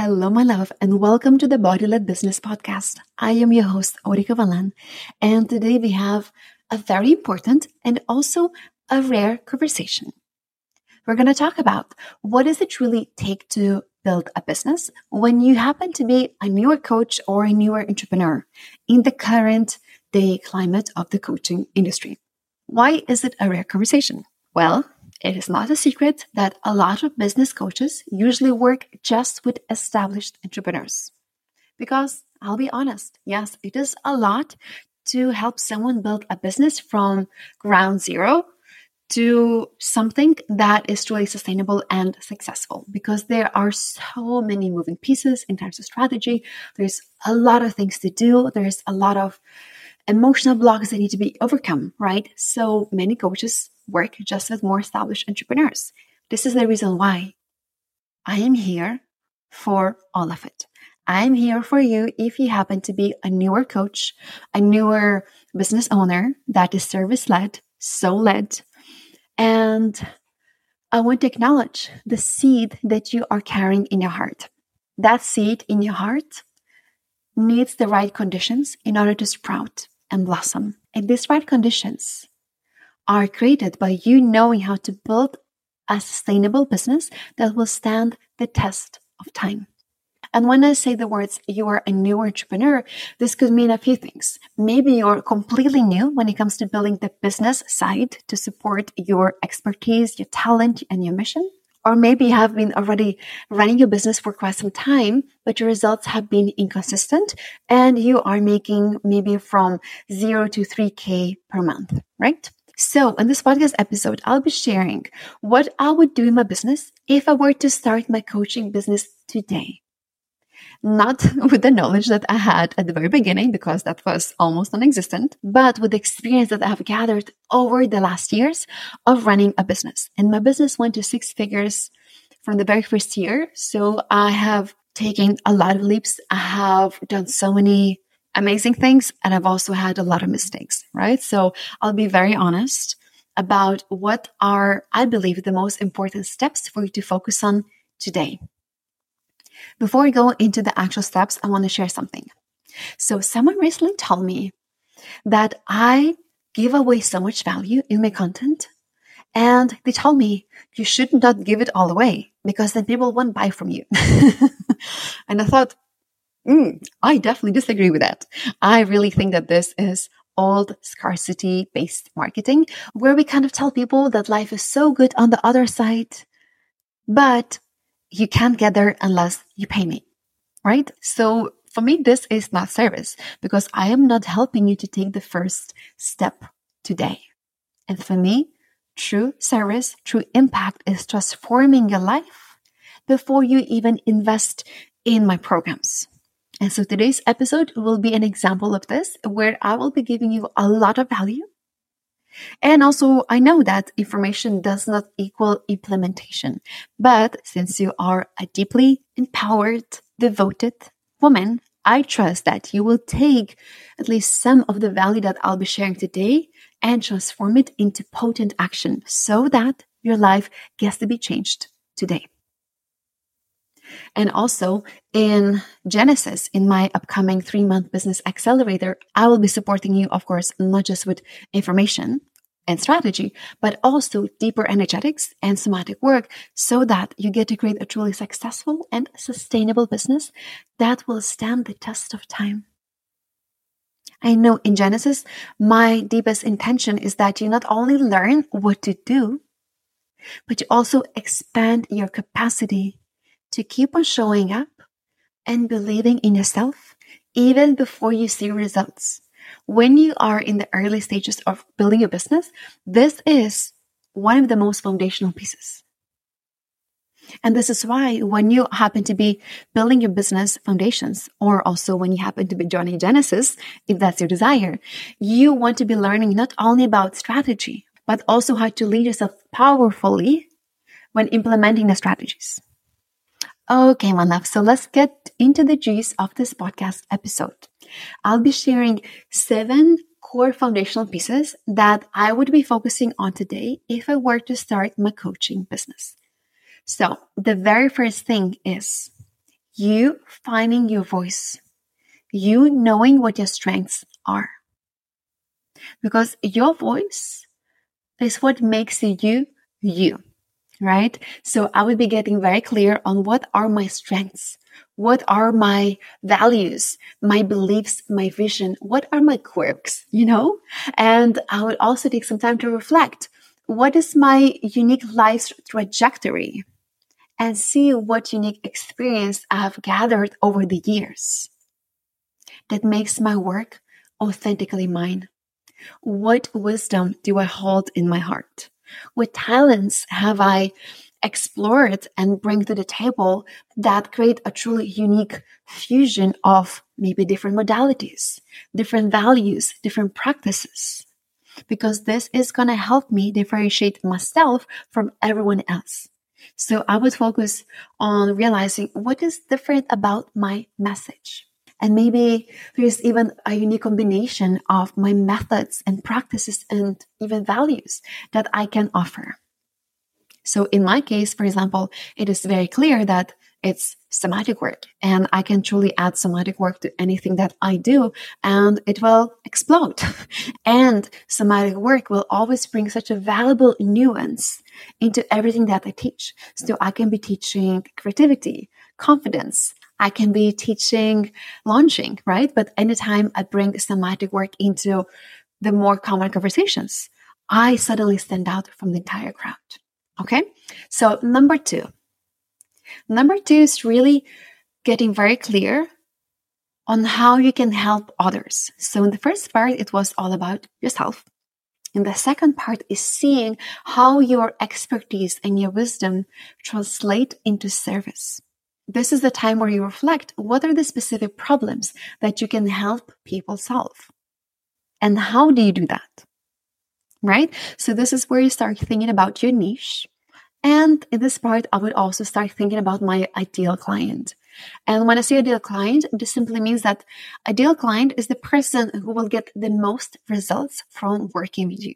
Hello, my love, and welcome to the Body Led Business Podcast. I am your host, Aurika Valan, and today we have a very important and also a rare conversation. We're going to talk about what does it really take to build a business when you happen to be a newer coach or a newer entrepreneur in the current day climate of the coaching industry. Why is it a rare conversation? Well, it is not a secret that a lot of business coaches usually work just with established entrepreneurs. Because I'll be honest, yes, it is a lot to help someone build a business from ground zero to something that is truly sustainable and successful because there are so many moving pieces in terms of strategy. There's a lot of things to do. There's a lot of emotional blocks that need to be overcome, right? So many coaches work just with more established entrepreneurs. This is the reason why I am here for all of it. I'm here for you if you happen to be a newer coach, a newer business owner that is service led, soul led. And I want to acknowledge the seed that you are carrying in your heart. That seed in your heart needs the right conditions in order to sprout and blossom. And these right conditions are created by you knowing how to build a sustainable business that will stand the test of time. And when I say the words, you are a new entrepreneur, this could mean a few things. Maybe you're completely new when it comes to building the business side to support your expertise, your talent, and your mission. Or maybe you have been already running your business for quite some time, but your results have been inconsistent and you are making maybe from zero to 3K per month, right? So, in this podcast episode, I'll be sharing what I would do in my business if I were to start my coaching business today. Not with the knowledge that I had at the very beginning, because that was almost non existent, but with the experience that I have gathered over the last years of running a business. And my business went to six figures from the very first year. So I have taken a lot of leaps. I have done so many amazing things and I've also had a lot of mistakes, right? So I'll be very honest about what are, I believe, the most important steps for you to focus on today. Before we go into the actual steps, I want to share something. So someone recently told me that I give away so much value in my content. And they told me you should not give it all away because then people won't buy from you. and I thought, Mm, I definitely disagree with that. I really think that this is old scarcity based marketing where we kind of tell people that life is so good on the other side, but you can't get there unless you pay me, right? So for me, this is not service because I am not helping you to take the first step today. And for me, true service, true impact is transforming your life before you even invest in my programs. And so today's episode will be an example of this, where I will be giving you a lot of value. And also, I know that information does not equal implementation. But since you are a deeply empowered, devoted woman, I trust that you will take at least some of the value that I'll be sharing today and transform it into potent action so that your life gets to be changed today. And also in Genesis, in my upcoming three month business accelerator, I will be supporting you, of course, not just with information and strategy, but also deeper energetics and somatic work so that you get to create a truly successful and sustainable business that will stand the test of time. I know in Genesis, my deepest intention is that you not only learn what to do, but you also expand your capacity to keep on showing up and believing in yourself even before you see results. When you are in the early stages of building a business, this is one of the most foundational pieces. And this is why when you happen to be building your business foundations, or also when you happen to be joining Genesis, if that's your desire, you want to be learning not only about strategy, but also how to lead yourself powerfully when implementing the strategies. Okay, my love. So let's get into the juice of this podcast episode. I'll be sharing seven core foundational pieces that I would be focusing on today if I were to start my coaching business. So the very first thing is you finding your voice, you knowing what your strengths are. Because your voice is what makes you you, right? So I would be getting very clear on what are my strengths? What are my values, my beliefs, my vision? What are my quirks, you know? And I would also take some time to reflect. What is my unique life trajectory? And see what unique experience I have gathered over the years that makes my work authentically mine. What wisdom do I hold in my heart? What talents have I explored and bring to the table that create a truly unique fusion of maybe different modalities, different values, different practices? Because this is going to help me differentiate myself from everyone else. So I would focus on realizing what is different about my message. And maybe there's even a unique combination of my methods and practices and even values that I can offer. So in my case, for example, it is very clear that it's somatic work and I can truly add somatic work to anything that I do and it will explode. and somatic work will always bring such a valuable nuance into everything that I teach. So I can be teaching creativity, confidence, I can be teaching launching, right? But anytime I bring somatic work into the more common conversations, I suddenly stand out from the entire crowd. Okay. So number two, number two is really getting very clear on how you can help others. So in the first part, it was all about yourself. And the second part is seeing how your expertise and your wisdom translate into service this is the time where you reflect what are the specific problems that you can help people solve? And how do you do that? Right? So, this is where you start thinking about your niche. And in this part, I would also start thinking about my ideal client. And when I say ideal client, this simply means that ideal client is the person who will get the most results from working with you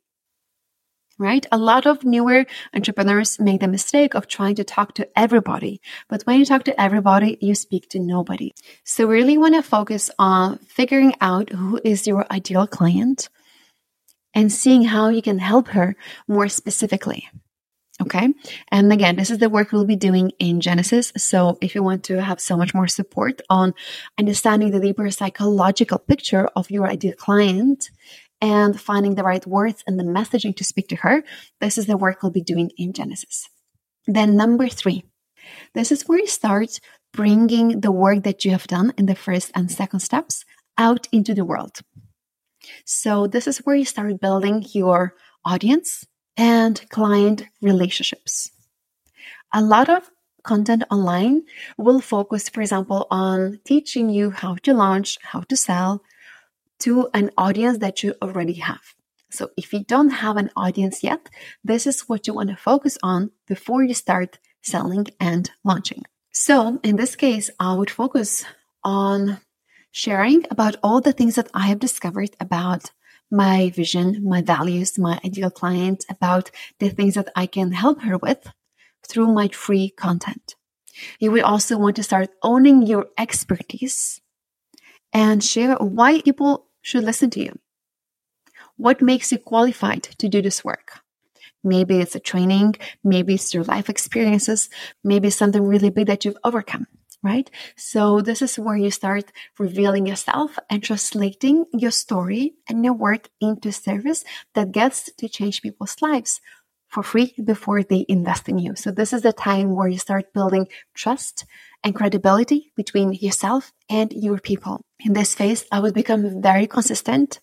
right? A lot of newer entrepreneurs make the mistake of trying to talk to everybody. But when you talk to everybody, you speak to nobody. So really want to focus on figuring out who is your ideal client and seeing how you can help her more specifically. Okay. And again, this is the work we'll be doing in Genesis. So if you want to have so much more support on understanding the deeper psychological picture of your ideal client and finding the right words and the messaging to speak to her. This is the work we'll be doing in Genesis. Then, number three, this is where you start bringing the work that you have done in the first and second steps out into the world. So, this is where you start building your audience and client relationships. A lot of content online will focus, for example, on teaching you how to launch, how to sell, to an audience that you already have. So if you don't have an audience yet, this is what you want to focus on before you start selling and launching. So in this case, I would focus on sharing about all the things that I have discovered about my vision, my values, my ideal client, about the things that I can help her with through my free content. You would also want to start owning your expertise and share why people should listen to you. What makes you qualified to do this work? Maybe it's a training, maybe it's your life experiences, maybe something really big that you've overcome, right? So this is where you start revealing yourself and translating your story and your work into service that gets to change people's lives for free before they invest in you. So this is the time where you start building trust and credibility between yourself and your people. In this phase, I would become very consistent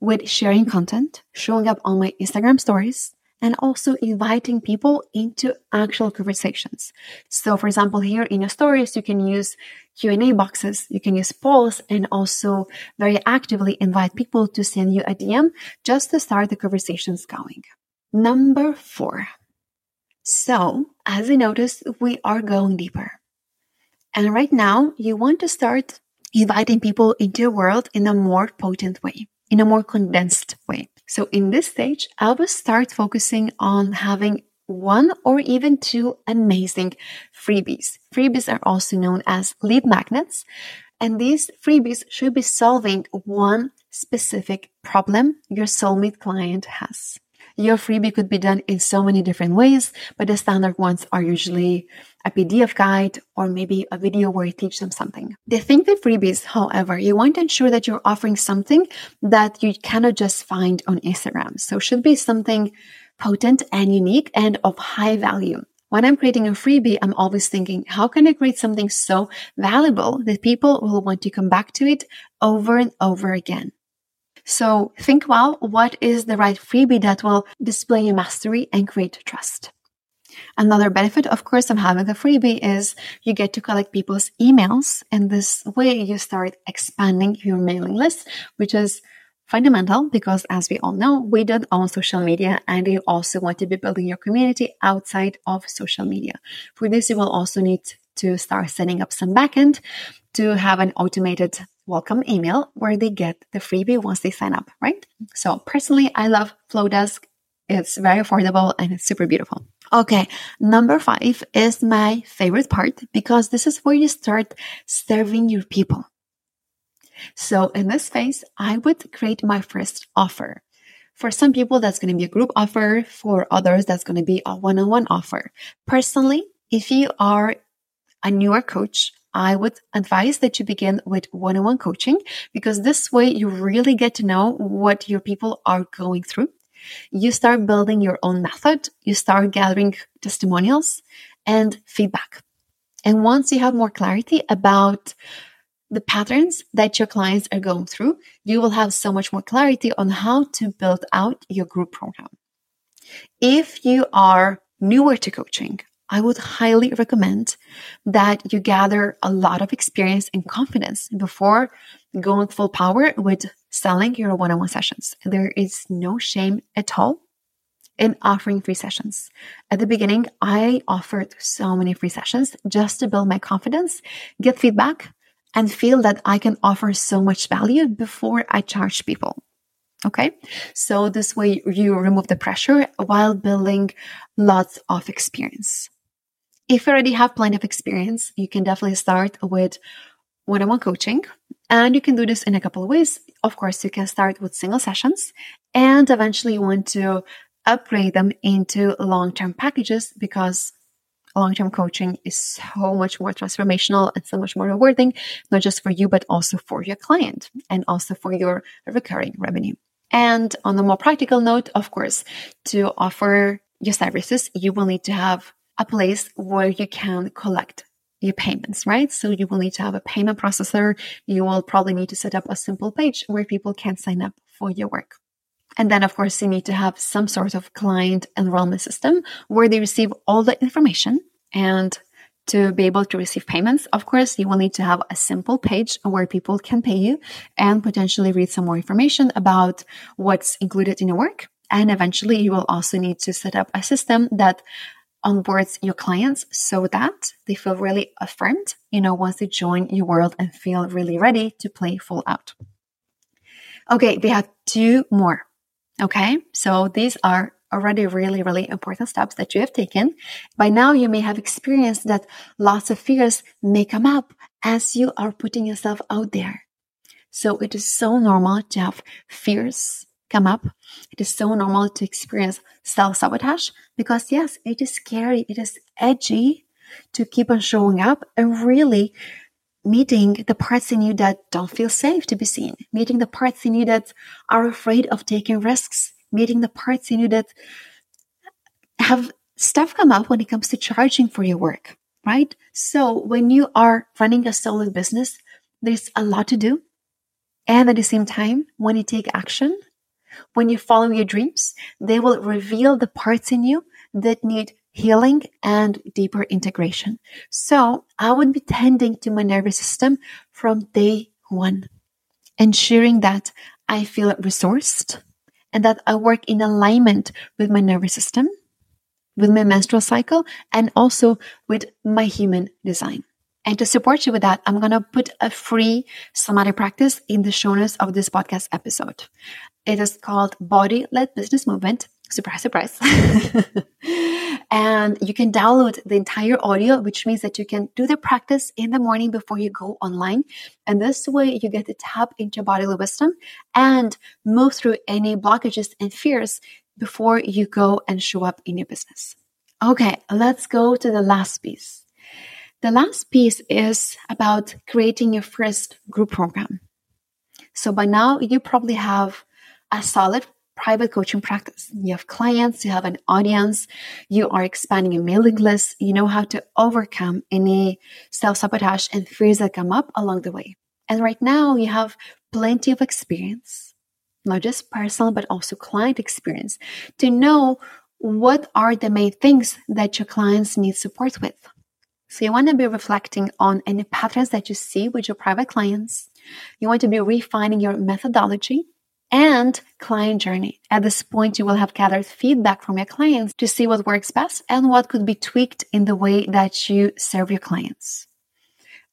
with sharing content, showing up on my Instagram stories, and also inviting people into actual conversations. So for example, here in your stories, you can use Q&A boxes, you can use polls and also very actively invite people to send you a DM just to start the conversations going. Number four. So as you notice, we are going deeper. And right now, you want to start inviting people into your world in a more potent way, in a more condensed way. So in this stage, I will start focusing on having one or even two amazing freebies. Freebies are also known as lead magnets, and these freebies should be solving one specific problem your soulmate client has. Your freebie could be done in so many different ways, but the standard ones are usually a PDF guide or maybe a video where you teach them something. The thing with freebies, however, you want to ensure that you're offering something that you cannot just find on Instagram. So should be something potent and unique and of high value. When I'm creating a freebie, I'm always thinking, how can I create something so valuable that people will want to come back to it over and over again? So think well, what is the right freebie that will display your mastery and create trust? Another benefit, of course, of having a freebie is you get to collect people's emails. And this way you start expanding your mailing list, which is fundamental because as we all know, we don't own social media and you also want to be building your community outside of social media. For this, you will also need to start setting up some backend to have an automated welcome email where they get the freebie once they sign up, right? So personally, I love Flodesk. It's very affordable and it's super beautiful. Okay, number five is my favorite part because this is where you start serving your people. So in this phase, I would create my first offer. For some people, that's going to be a group offer. For others, that's going to be a one on one offer. Personally, if you are a newer coach, I would advise that you begin with one on one coaching because this way you really get to know what your people are going through. You start building your own method, you start gathering testimonials and feedback. And once you have more clarity about the patterns that your clients are going through, you will have so much more clarity on how to build out your group program. If you are newer to coaching, I would highly recommend that you gather a lot of experience and confidence before going full power with selling your one on one sessions. There is no shame at all in offering free sessions. At the beginning, I offered so many free sessions just to build my confidence, get feedback, and feel that I can offer so much value before I charge people. Okay. So this way you remove the pressure while building lots of experience. If you already have plenty of experience, you can definitely start with one on one coaching. And you can do this in a couple of ways. Of course, you can start with single sessions and eventually you want to upgrade them into long term packages because long term coaching is so much more transformational and so much more rewarding, not just for you, but also for your client and also for your recurring revenue. And on a more practical note, of course, to offer your services, you will need to have a place where you can collect your payments, right? So you will need to have a payment processor. You will probably need to set up a simple page where people can sign up for your work. And then, of course, you need to have some sort of client enrollment system where they receive all the information. And to be able to receive payments, of course, you will need to have a simple page where people can pay you and potentially read some more information about what's included in your work. And eventually, you will also need to set up a system that onboards your clients so that they feel really affirmed, you know, once they join your world and feel really ready to play full out. Okay, we have two more. Okay, so these are already really, really important steps that you have taken. By now, you may have experienced that lots of fears may come up as you are putting yourself out there. So it is so normal to have fears come up. It is so normal to experience self sabotage because, yes, it is scary, it is edgy to keep on showing up and really meeting the parts in you that don't feel safe to be seen, meeting the parts in you that are afraid of taking risks, meeting the parts in you that have stuff come up when it comes to charging for your work, right? So when you are running a solo business, there's a lot to do. And at the same time, when you take action, when you follow your dreams, they will reveal the parts in you that need healing and deeper integration. So I would be tending to my nervous system from day one, ensuring that I feel resourced and that I work in alignment with my nervous system, with my menstrual cycle, and also with my human design. And to support you with that, I'm going to put a free somatic practice in the show notes of this podcast episode. It is called Body Led Business Movement. Surprise, surprise. and you can download the entire audio, which means that you can do the practice in the morning before you go online. And this way you get to tap into bodily wisdom and move through any blockages and fears before you go and show up in your business. Okay, let's go to the last piece. The last piece is about creating your first group program. So by now you probably have a solid private coaching practice. You have clients, you have an audience, you are expanding a mailing list, you know how to overcome any self sabotage and fears that come up along the way. And right now, you have plenty of experience, not just personal, but also client experience to know what are the main things that your clients need support with. So you want to be reflecting on any patterns that you see with your private clients. You want to be refining your methodology and client journey. At this point, you will have gathered feedback from your clients to see what works best and what could be tweaked in the way that you serve your clients.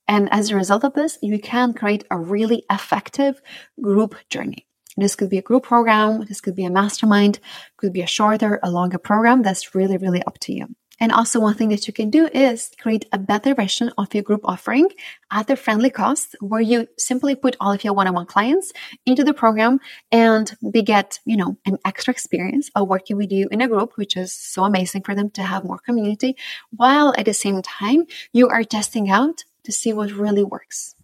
And as a result of this, you can create a really effective group journey. This could be a group program, this could be a mastermind, could be a shorter, a longer program. That's really, really up to you. And also one thing that you can do is create a better version of your group offering at a friendly cost where you simply put all of your one-on-one clients into the program and they get, you know, an extra experience of working with you in a group, which is so amazing for them to have more community while at the same time you are testing out to see what really works.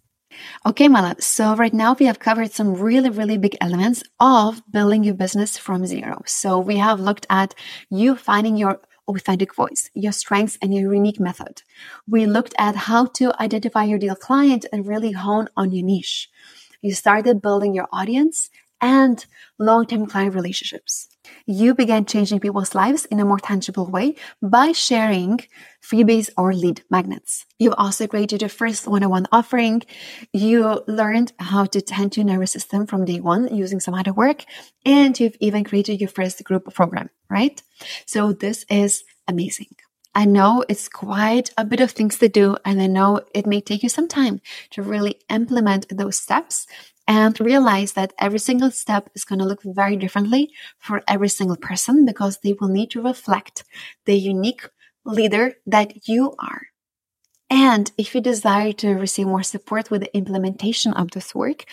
Okay, love. So right now we have covered some really, really big elements of building your business from zero. So we have looked at you finding your authentic voice, your strengths, and your unique method. We looked at how to identify your ideal client and really hone on your niche. You started building your audience and long term client relationships. You began changing people's lives in a more tangible way by sharing freebies or lead magnets. You've also created your first one on one offering. You learned how to tend to your nervous system from day one using somatic work. And you've even created your first group program, right? So this is amazing. I know it's quite a bit of things to do, and I know it may take you some time to really implement those steps and realize that every single step is going to look very differently for every single person because they will need to reflect the unique leader that you are. And if you desire to receive more support with the implementation of this work,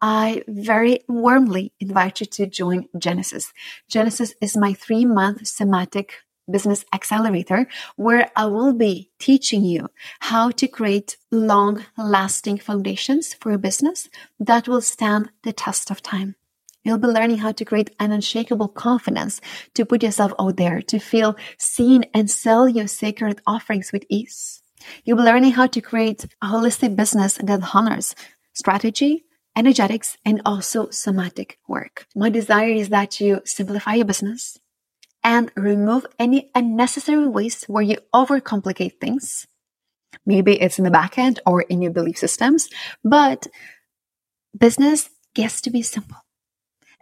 I very warmly invite you to join Genesis. Genesis is my three month somatic Business Accelerator, where I will be teaching you how to create long lasting foundations for your business that will stand the test of time. You'll be learning how to create an unshakable confidence to put yourself out there, to feel seen and sell your sacred offerings with ease. You'll be learning how to create a holistic business that honors strategy, energetics, and also somatic work. My desire is that you simplify your business, and remove any unnecessary waste where you overcomplicate things. Maybe it's in the back end or in your belief systems, but business gets to be simple.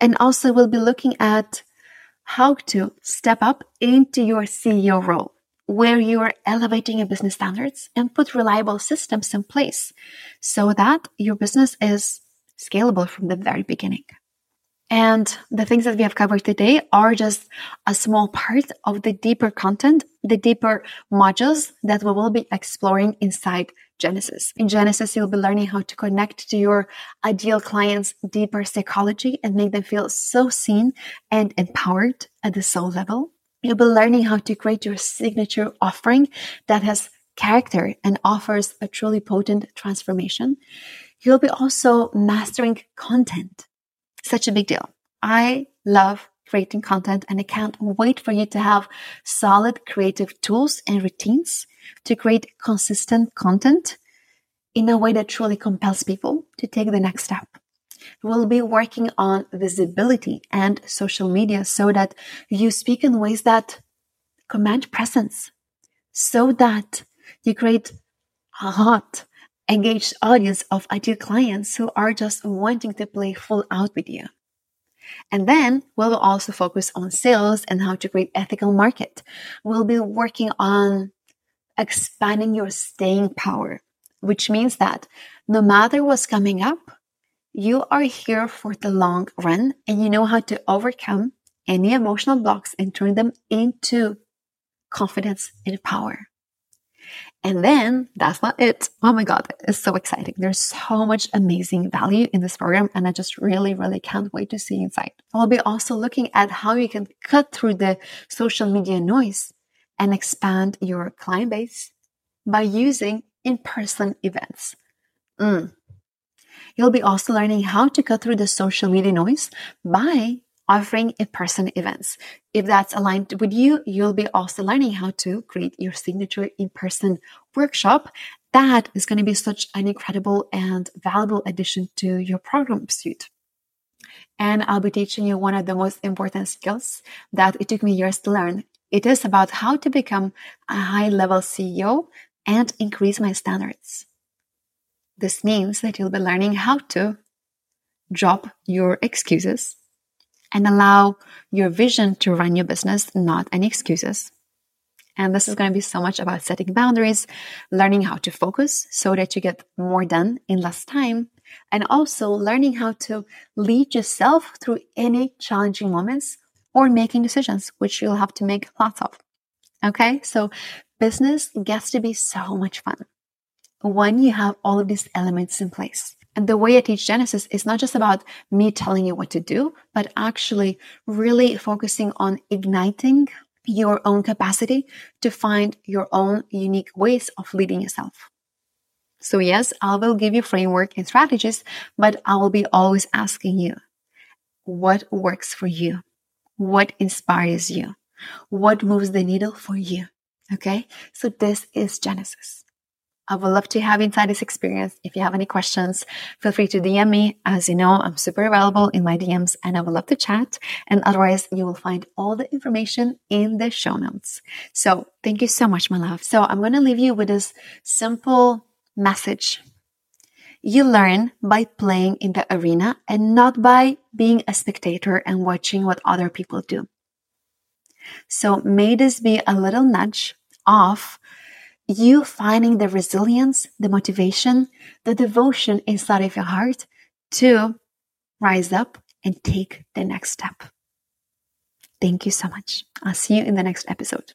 And also, we'll be looking at how to step up into your CEO role, where you are elevating your business standards and put reliable systems in place so that your business is scalable from the very beginning. And the things that we have covered today are just a small part of the deeper content, the deeper modules that we will be exploring inside Genesis. In Genesis, you'll be learning how to connect to your ideal clients' deeper psychology and make them feel so seen and empowered at the soul level. You'll be learning how to create your signature offering that has character and offers a truly potent transformation. You'll be also mastering content such a big deal. I love creating content and I can't wait for you to have solid creative tools and routines to create consistent content in a way that truly compels people to take the next step. We'll be working on visibility and social media so that you speak in ways that command presence, so that you create a hot, engaged audience of ideal clients who are just wanting to play full out with you. And then we'll also focus on sales and how to create ethical market. We'll be working on expanding your staying power, which means that no matter what's coming up, you are here for the long run and you know how to overcome any emotional blocks and turn them into confidence and power. And then that's not it. Oh my God, it's so exciting. There's so much amazing value in this program, and I just really, really can't wait to see inside. I'll be also looking at how you can cut through the social media noise and expand your client base by using in person events. Mm. You'll be also learning how to cut through the social media noise by offering in-person events. If that's aligned with you, you'll be also learning how to create your signature in-person workshop. That is going to be such an incredible and valuable addition to your program suite. And I'll be teaching you one of the most important skills that it took me years to learn. It is about how to become a high level CEO and increase my standards. This means that you'll be learning how to drop your excuses and allow your vision to run your business, not any excuses. And this is going to be so much about setting boundaries, learning how to focus so that you get more done in less time, and also learning how to lead yourself through any challenging moments or making decisions, which you'll have to make lots of. Okay, so business gets to be so much fun when you have all of these elements in place. And the way I teach Genesis is not just about me telling you what to do, but actually really focusing on igniting your own capacity to find your own unique ways of leading yourself. So yes, I will give you framework and strategies, but I will be always asking you, what works for you? What inspires you? What moves the needle for you? Okay. So this is Genesis. I would love to have inside this experience. If you have any questions, feel free to DM me. As you know, I'm super available in my DMs and I would love to chat. And otherwise, you will find all the information in the show notes. So thank you so much, my love. So I'm going to leave you with this simple message. You learn by playing in the arena and not by being a spectator and watching what other people do. So may this be a little nudge of you finding the resilience, the motivation, the devotion inside of your heart to rise up and take the next step. Thank you so much. I'll see you in the next episode.